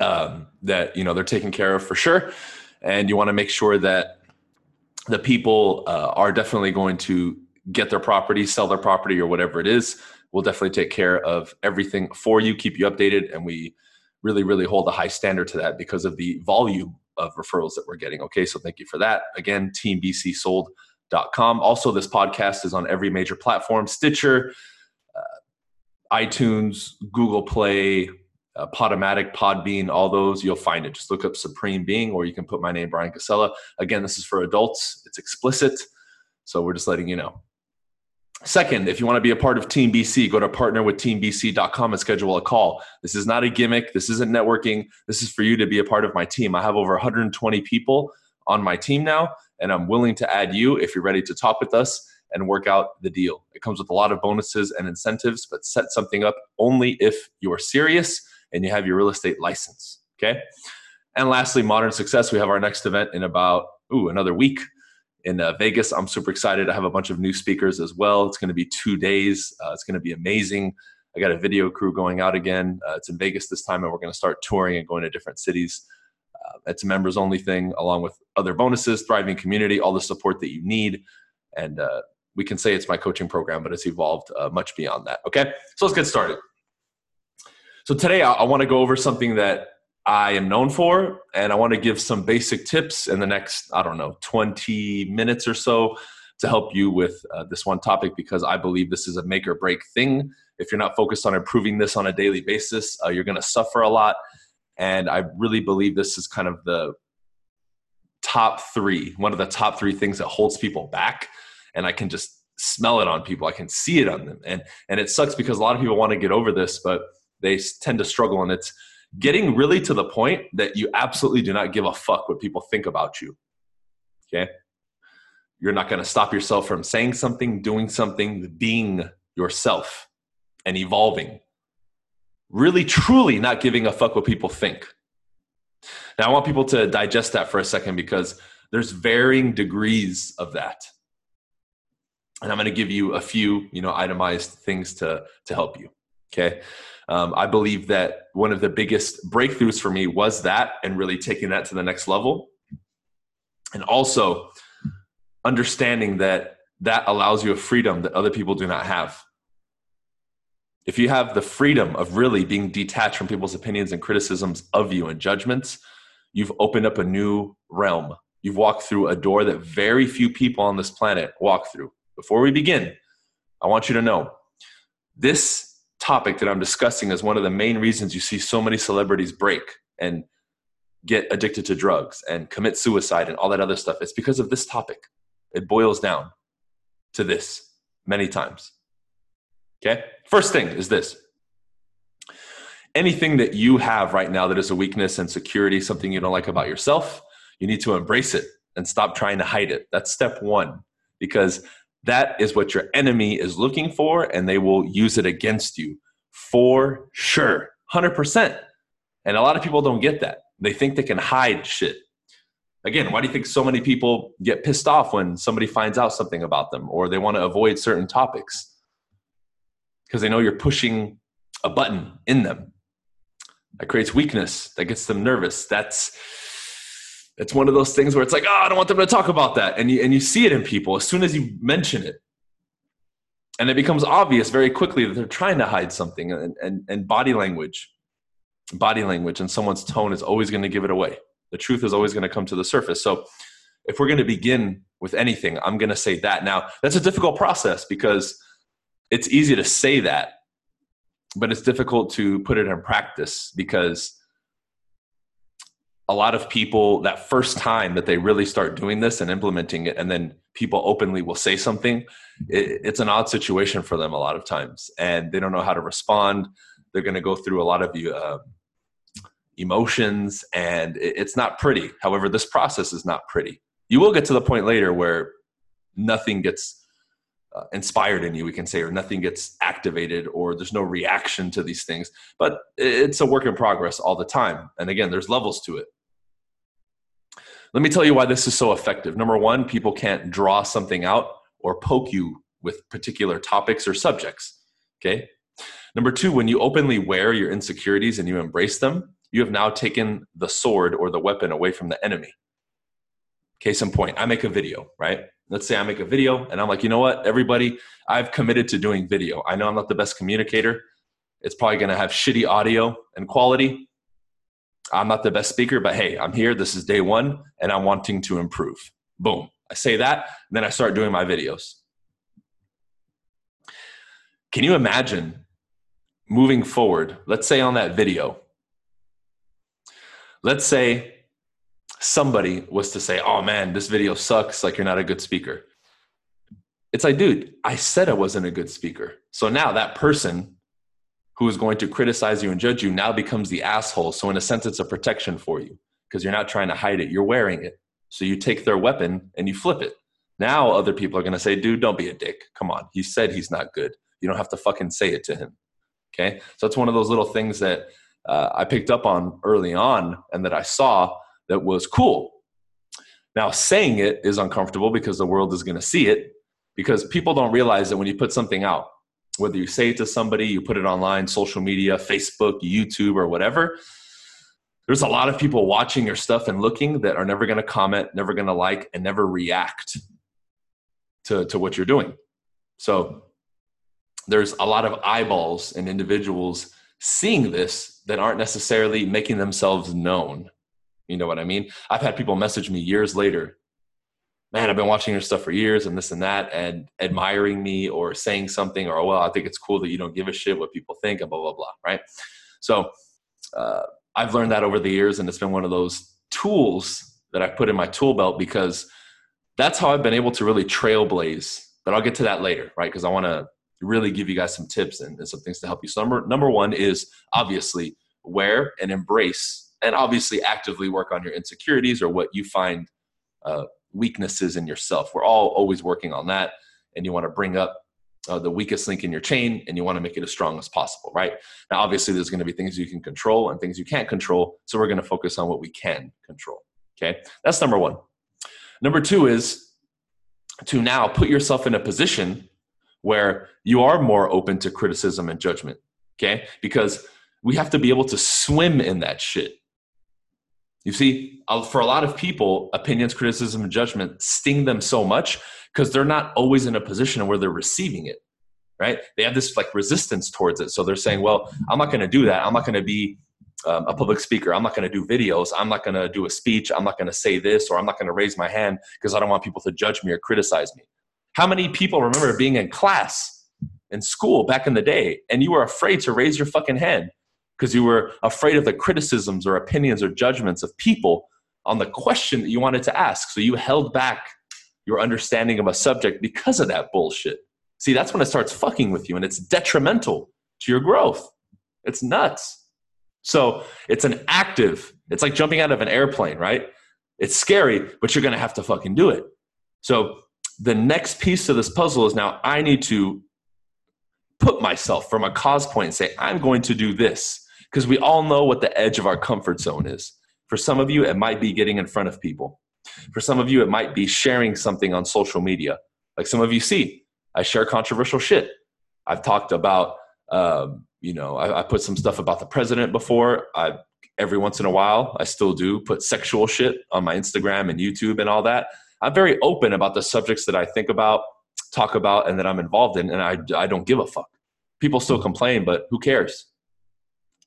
um, that you know they're taken care of for sure, and you want to make sure that the people uh, are definitely going to get their property, sell their property, or whatever it is. We'll definitely take care of everything for you, keep you updated, and we really, really hold a high standard to that because of the volume of referrals that we're getting. Okay, so thank you for that. Again, teambcsold.com. Also, this podcast is on every major platform Stitcher, uh, iTunes, Google Play, uh, Podomatic, Podbean, all those, you'll find it. Just look up Supreme Being, or you can put my name, Bryan Casella. Again, this is for adults, it's explicit. So we're just letting you know. Second, if you want to be a part of Team BC, go to partnerwithteambc.com and schedule a call. This is not a gimmick. This isn't networking. This is for you to be a part of my team. I have over 120 people on my team now, and I'm willing to add you if you're ready to talk with us and work out the deal. It comes with a lot of bonuses and incentives, but set something up only if you are serious and you have your real estate license. Okay. And lastly, Modern Success. We have our next event in about, ooh, another week in uh, Vegas. I'm super excited. I have a bunch of new speakers as well. It's going to be two days. Uh, it's going to be amazing. I got a video crew going out again. Uh, it's in Vegas this time, and we're going to start touring and going to different cities. Uh, it's a members only thing, along with other bonuses, thriving community, all the support that you need. And uh, we can say it's my coaching program, but it's evolved uh, much beyond that. Okay, so let's get started. So today I, I want to go over something that I am known for, and I want to give some basic tips in the next, I don't know, 20 minutes or so to help you with uh, this one topic because I believe this is a make or break thing. If you're not focused on improving this on a daily basis, uh, you're going to suffer a lot. And I really believe this is kind of the top three, one of the top three things that holds people back. And I can just smell it on people. I can see it on them. And, and it sucks because a lot of people want to get over this, but they tend to struggle. And it's, getting really to the point that you absolutely do not give a fuck what people think about you. Okay? You're not going to stop yourself from saying something, doing something, being yourself and evolving. Really, truly not giving a fuck what people think. Now, I want people to digest that for a second because there's varying degrees of that. And I'm going to give you a few, you know, itemized things to to help you. Okay um, I believe that one of the biggest breakthroughs for me was that and really taking that to the next level. And also understanding that that allows you a freedom that other people do not have. If you have the freedom of really being detached from people's opinions and criticisms of you and judgments, you've opened up a new realm. You've walked through a door that very few people on this planet walk through. Before we begin, I want you to know this topic that I'm discussing is one of the main reasons you see so many celebrities break and get addicted to drugs and commit suicide and all that other stuff. It's because of this topic. It boils down to this many times. Okay? First thing is this anything that you have right now that is a weakness and security, something you don't like about yourself, you need to embrace it and stop trying to hide it. That's step one. Because that is what your enemy is looking for, and they will use it against you for sure, 100%. And a lot of people don't get that. They think they can hide shit. Again, why do you think so many people get pissed off when somebody finds out something about them or they want to avoid certain topics? Because they know you're pushing a button in them. That creates weakness, that gets them nervous. That's it's one of those things where it's like, oh, I don't want them to talk about that. And you, and you see it in people as soon as you mention it. And it becomes obvious very quickly that they're trying to hide something. And, and, and body language, body language and someone's tone is always going to give it away. The truth is always going to come to the surface. So if we're going to begin with anything, I'm going to say that. Now, that's a difficult process because it's easy to say that, but it's difficult to put it in practice because a lot of people that first time that they really start doing this and implementing it and then people openly will say something it, it's an odd situation for them a lot of times and they don't know how to respond. They're going to go through a lot of uh, emotions and it, it's not pretty. However this process is not pretty. You will get to the point later where nothing gets uh, inspired in you, we can say, or nothing gets activated, or there's no reaction to these things. But it's a work in progress all the time. And again, there's levels to it. Let me tell you why this is so effective. Number one, people can't draw something out or poke you with particular topics or subjects. Okay. Number two, when you openly wear your insecurities and you embrace them, you have now taken the sword or the weapon away from the enemy. Case in point, I make a video, right? Let's say I make a video and I'm like, you know what, everybody, I've committed to doing video. I know I'm not the best communicator. It's probably going to have shitty audio and quality. I'm not the best speaker, but hey, I'm here. This is day one and I'm wanting to improve. Boom. I say that, then I start doing my videos. Can you imagine moving forward? Let's say on that video, let's say somebody was to say, oh man, this video sucks, like you're not a good speaker. It's like, dude, I said I wasn't a good speaker. So now that person who is going to criticize you and judge you now becomes the asshole. So, in a sense, it's a protection for you because you're not trying to hide it, you're wearing it. So, you take their weapon and you flip it. Now, other people are going to say, dude, don't be a dick. Come on. He said he's not good. You don't have to fucking say it to him. Okay. So, it's one of those little things that uh, I picked up on early on and that I saw that was cool. Now, saying it is uncomfortable because the world is going to see it because people don't realize that when you put something out, whether you say it to somebody, you put it online, social media, Facebook, YouTube, or whatever, there's a lot of people watching your stuff and looking that are never going to comment, never going to like, and never react to, to what you're doing. So there's a lot of eyeballs and individuals seeing this that aren't necessarily making themselves known. You know what I mean? I've had people message me years later man, I've been watching your stuff for years and this and that, and admiring me or saying something, or, well, I think it's cool that you don't give a shit what people think, and blah, blah, blah, right? So uh, I've learned that over the years, and it's been one of those tools that I put in my tool belt because that's how I've been able to really trailblaze. But I'll get to that later, right? Because I want to really give you guys some tips and, and some things to help you. So, number, number one is obviously wear and embrace, and obviously actively work on your insecurities or what you find uh, weaknesses in yourself. We're all always working on that. And you want to bring up uh, the weakest link in your chain and you want to make it as strong as possible, right? Now, obviously, there's going to be things you can control and things you can't control. So we're going to focus on what we can control. Okay. That's number one. Number two is to now put yourself in a position where you are more open to criticism and judgment. Okay. Because we have to be able to swim in that shit. You see, for a lot of people, opinions, criticism, and judgment sting them so much because they're not always in a position where they're receiving it, right? They have this like resistance towards it. So they're saying, well, I'm not going to do that. I'm not going to be um, a public speaker. I'm not going to do videos. I'm not going to do a speech. I'm not going to say this or I'm not going to raise my hand because I don't want people to judge me or criticize me. How many people remember being in class in school back in the day and you were afraid to raise your fucking hand because you were afraid of the criticisms or opinions or judgments of people on the question that you wanted to ask. So you held back your understanding of a subject because of that bullshit. See, that's when it starts fucking with you and it's detrimental to your growth. It's nuts. So it's an active, it's like jumping out of an airplane, right? It's scary, but you're gonna have to fucking do it. So the next piece of this puzzle is now I need to put myself from a cause point and say, I'm going to do this because we all know what the edge of our comfort zone is. For some of you, it might be getting in front of people. For some of you, it might be sharing something on social media. Like some of you see, I share controversial shit. I've talked about, um, you know, I, I, put some stuff about the president before. I every once in a while, I still do put sexual shit on my Instagram and YouTube and all that. I'm very open about the subjects that I think about, talk about, and that I'm involved in, and I I don't give a fuck. People still complain, but who cares?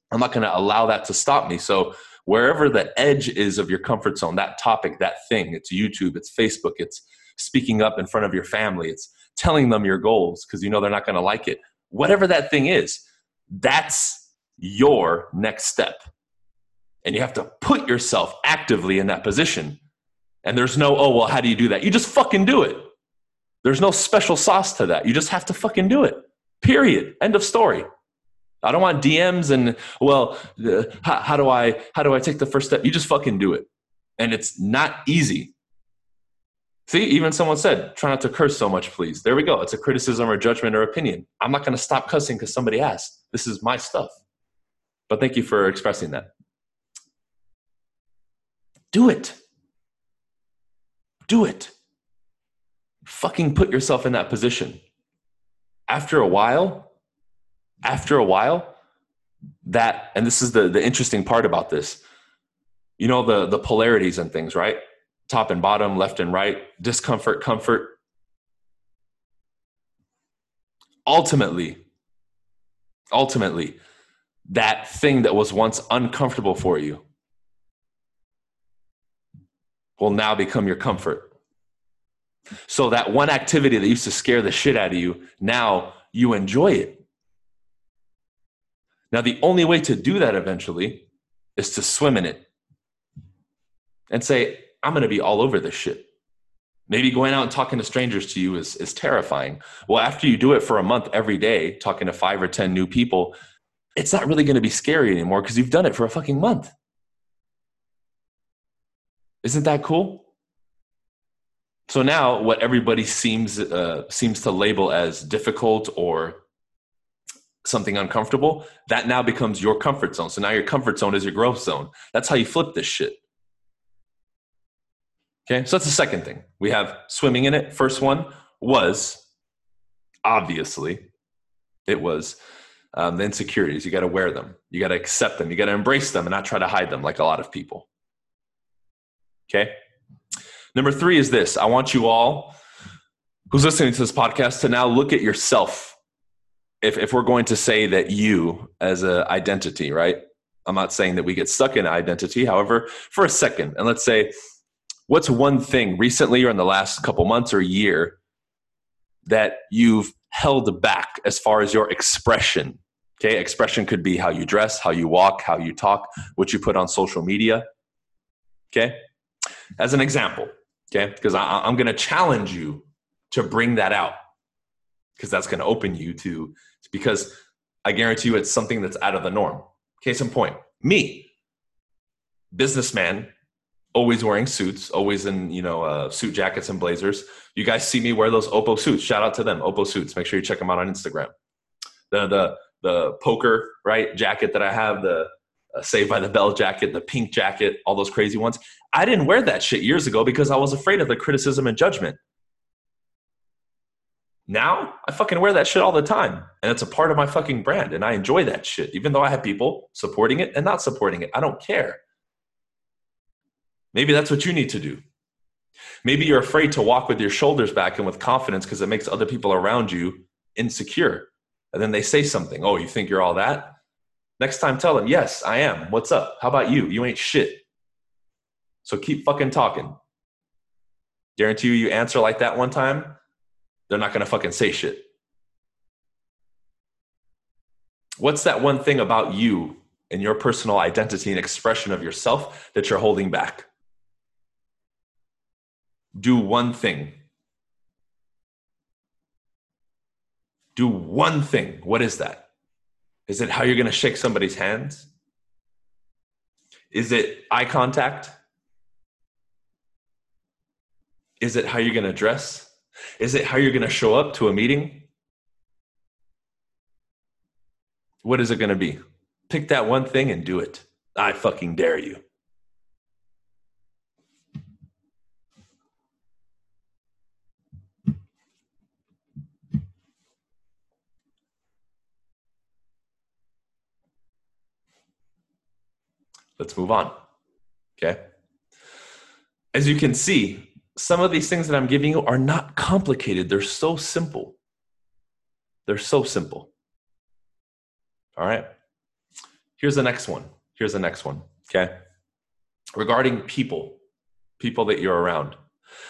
I'm not going to allow that to stop me. So wherever the edge is of your comfort zone, that topic, that thing, it's YouTube, it's Facebook, it's speaking up in front of your family, it's telling them your goals because you know they're not going to like it. Whatever that thing is, that's your next step. And you have to put yourself actively in that position. And there's no, oh, well, how do you do that? You just fucking do it. There's no special sauce to that. You just have to fucking do it. Period. End of story. I don't want DMs and well, how, how do I how do I take the first step? You just fucking do it, and it's not easy. See, even someone said, try not to curse so much, please. There we go. It's a criticism or judgment or opinion. I'm not going to stop cussing because somebody asked. This is my stuff. But thank you for expressing that. Do it. Do it. Fucking put yourself in that position. After a while, after a while, that and this is the the interesting part about this. You know the the polarities and things right? Top and bottom left and right discomfort comfort. Ultimately ultimately that thing that was once uncomfortable for you will now become your comfort so that one activity that used to scare the shit out of you now you enjoy it now, the only way to do that eventually is to swim in it and say, I'm going to be all over this shit. Maybe going out and talking to strangers to you is, is terrifying. Well, after you do it for a month every day, talking to five or 10 new people, it's not really going to be scary anymore because you've done it for a fucking month. Isn't that cool? So now, what everybody seems uh, seems to label as difficult or something uncomfortable, that now becomes your comfort zone. So now your comfort zone is your growth zone. That's how you flip this shit. Okay, so that's the second thing. We have swimming in it. First one was obviously, it was um, the insecurities. You got to wear them, you got to accept them, you got to embrace them and not try to hide them like a lot of people. Okay, number three is this I want you all who's listening to this podcast to now look at yourself if, if we're going to say that you as an identity, right? I'm not saying that we get stuck in identity. However, for a second, and let's say, what's one thing recently or in the last couple months or year that you've held back as far as your expression? Okay, expression could be how you dress, how you walk, how you talk, what you put on social media. Okay, as an example, okay, because I'm going to challenge you to bring that out because that's going to open you to because I guarantee you it's something that's out of the norm. Case in point, me, businessman, always wearing suits, always in you know uh, suit jackets and blazers. You guys see me wear those Oppo suits. Shout out to them, Oppo suits. Make sure you check them out on Instagram. The the the poker right jacket that I have, the uh, Saved by the Bell jacket, the pink jacket, all those crazy ones. I didn't wear that shit years ago because I was afraid of the criticism and judgment. Now I fucking wear that shit all the time. And it's a part of my fucking brand. And I enjoy that shit, even though I have people supporting it and not supporting it. I don't care. Maybe that's what you need to do. Maybe you're afraid to walk with your shoulders back and with confidence because it makes other people around you insecure. And then they say something. Oh, you think you're all that? Next time, tell them, yes, I am. What's up? How about you? You ain't shit. So keep fucking talking. Guarantee you, you answer like that one time, they're not to fucking say shit. What's that one thing about you and your personal identity and expression of yourself that you're holding back? Do one thing. Do one thing. What is that? Is it how you're going to shake somebody's hands? Is it eye contact? Is it how you're going to dress? Is it how you're going to show up to a meeting? What is it going to be? Pick that one thing and do it. I fucking dare you. Let's move on. Okay. As you can see, some of these things that I'm giving you are not complicated. They're so simple. They're so simple. All right. Here's the next one. Here's the next one. Okay. Regarding people, people that you're around,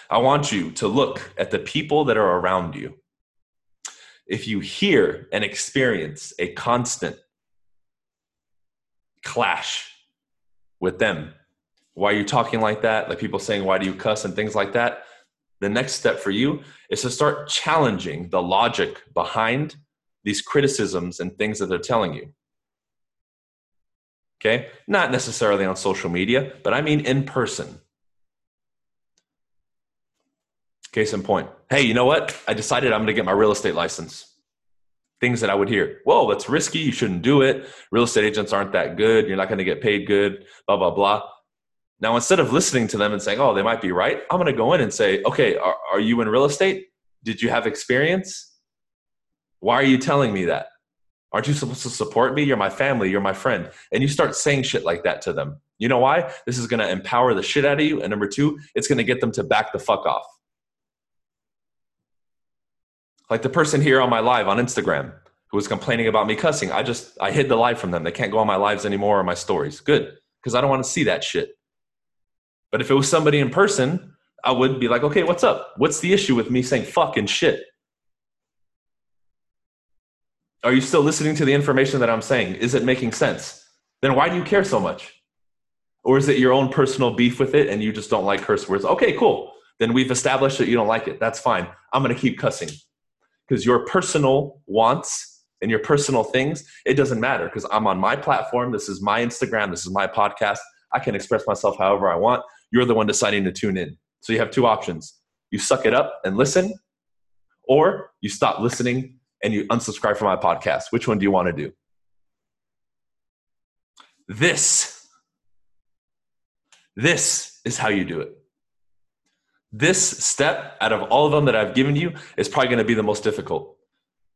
I want you to look at the people that are around you. If you hear and experience a constant clash with them, why are you talking like that? Like people saying, why do you cuss and things like that. The next step for you is to start challenging the logic behind these criticisms and things that they're telling you. Okay? Not necessarily on social media, but I mean in person. Case in point. Hey, you know what? I decided I'm going to get my real estate license. Things that I would hear. Whoa, that's risky. You shouldn't do it. Real estate agents aren't that good. You're not going to get paid good. Blah, blah, blah. Now, instead of listening to them and saying, oh, they might be right, I'm going to go in and say, okay, are, are you in real estate? Did you have experience? Why are you telling me that? Aren't you supposed to support me? You're my family. You're my friend. And you start saying shit like that to them. You know why? This is going to empower the shit out of you. And number two, it's going to get them to back the fuck off. Like the person here on my live on Instagram who was complaining about me cussing. I just, I hid the live from them. They can't go on my lives anymore or my stories. Good. Because I don't want to see that shit. But if it was somebody in person, I would be like, okay, what's up? What's the issue with me saying fucking shit? Are you still listening to the information that I'm saying? Is it making sense? Then why do you care so much? Or is it your own personal beef with it and you just don't like curse words? Okay, cool. Then we've established that you don't like it. That's fine. I'm going to keep cussing. Because your personal wants and your personal things, it doesn't matter because I'm on my platform. This is my Instagram. This is my podcast. I can express myself however I want. You're the one deciding to tune in. So you have two options you suck it up and listen, or you stop listening and you unsubscribe from my podcast. Which one do you want to do? This, this is how you do it. This step out of all of them that I've given you is probably going to be the most difficult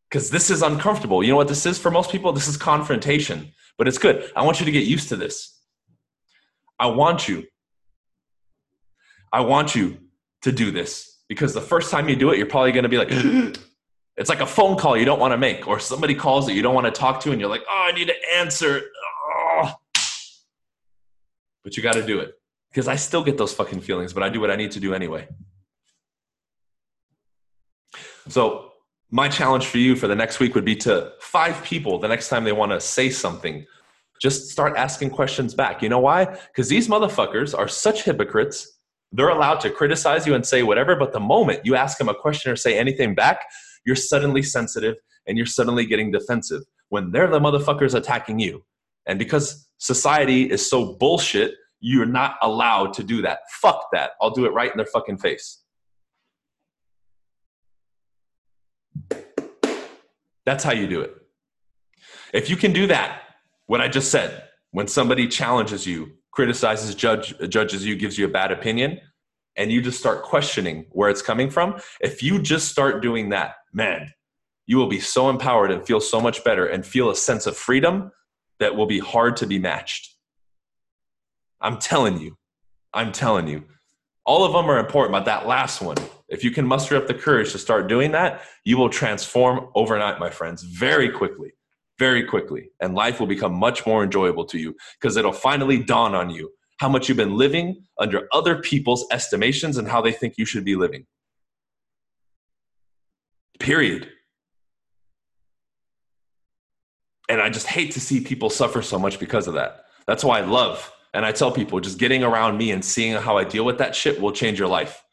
because this is uncomfortable. You know what this is for most people? This is confrontation, but it's good. I want you to get used to this. I want you, I want you to do this because the first time you do it, you're probably going to be like, It's like a phone call you don't want to make, or somebody calls that you don't want to talk to, and you're like, oh, I need to answer. Oh. But you got to do it because I still get those fucking feelings, but I do what I need to do anyway. So, my challenge for you for the next week would be to five people the next time they want to say something, just start asking questions back. You know why? Because these motherfuckers are such hypocrites. They're allowed to criticize you and say whatever, but the moment you ask them a question or say anything back, you're suddenly sensitive and you're suddenly getting defensive when they're the motherfuckers attacking you. And because society is so bullshit, you're not allowed to do that. Fuck that. I'll do it right in their fucking face. That's how you do it. If you can do that, what I just said, when somebody challenges you, criticizes, judge, judges you, gives you a bad opinion, and you just start questioning where it's coming from, if you just start doing that, man, you will be so empowered and feel so much better and feel a sense of freedom that will be hard to be matched. I'm telling you, I'm telling you. All of them are important, but that last one, if you can muster up the courage to start doing that, you will transform overnight, my friends, very quickly, very quickly. And life will become much more enjoyable to you because it'll finally dawn on you how much you've been living under other people's estimations and how they think you should be living. Period. And I just hate to see people suffer so much because of that. That's why I love, and I tell people just getting around me and seeing how I deal with that shit will change your life.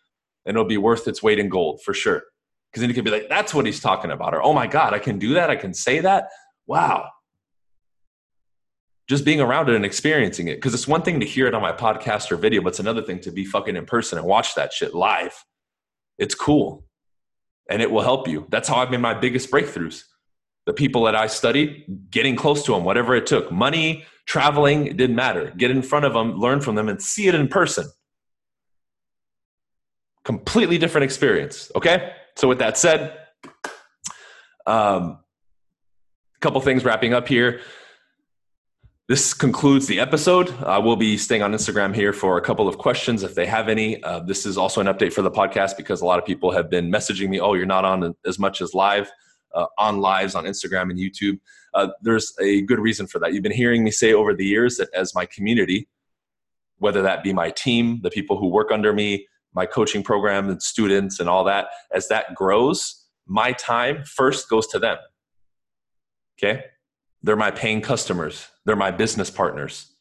And it'll be worth its weight in gold for sure. Because then you can be like, that's what he's talking about. Or, oh my God, I can do that. I can say that. Wow. Just being around it and experiencing it. Because it's one thing to hear it on my podcast or video, but it's another thing to be fucking in person and watch that shit live. It's cool and it will help you. That's how I've made my biggest breakthroughs. The people that I studied, getting close to them, whatever it took money, traveling, it didn't matter. Get in front of them, learn from them, and see it in person. Completely different experience. Okay? So, with that said, um, a couple things wrapping up here this concludes the episode. I will be staying on Instagram here for a couple of questions if they have any. Uh, this is also an update for the podcast because a lot of people have been messaging me, oh, you're not on as much as live, uh, on lives on Instagram and YouTube. Uh, there's a good reason for that. You've been hearing me say over the years that as my community, whether that be my team, the people who work under me, my coaching program, and students, and all that, as that grows, my time first goes to them. Okay? They're my paying customers they're my business partners.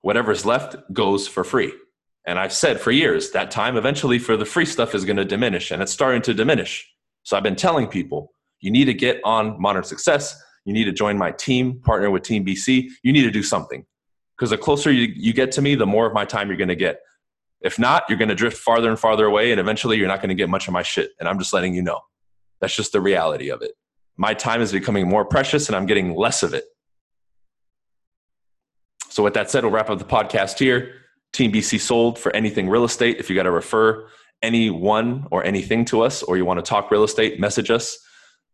Whatever's left goes for free. And I've said for years that time eventually for the free stuff is going to diminish, and it's starting to diminish. So I've been telling people you need to get on Modern Success. You need to join my team, partner with Team BC. You need to do something because the closer you, you get to me, the more of my time you're going to get. If not, you're going to drift farther and farther away, and eventually you're not going to get much of my shit. And I'm just letting you know. That's just the reality of it. My time is becoming more precious, and I'm getting less of it. So, with that said, we'll wrap up the podcast here. Team BC sold for anything real estate. If you got to refer anyone or anything to us, or you want to talk real estate, message us.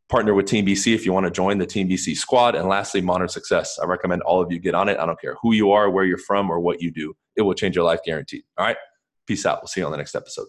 Partner with Team BC if you want to join the Team BC squad. And lastly, Modern Success. I recommend all of you get on it. I don't care who you are, where you're from, or what you do. It will change your life guaranteed. All right. Peace out. We'll see you on the next episode.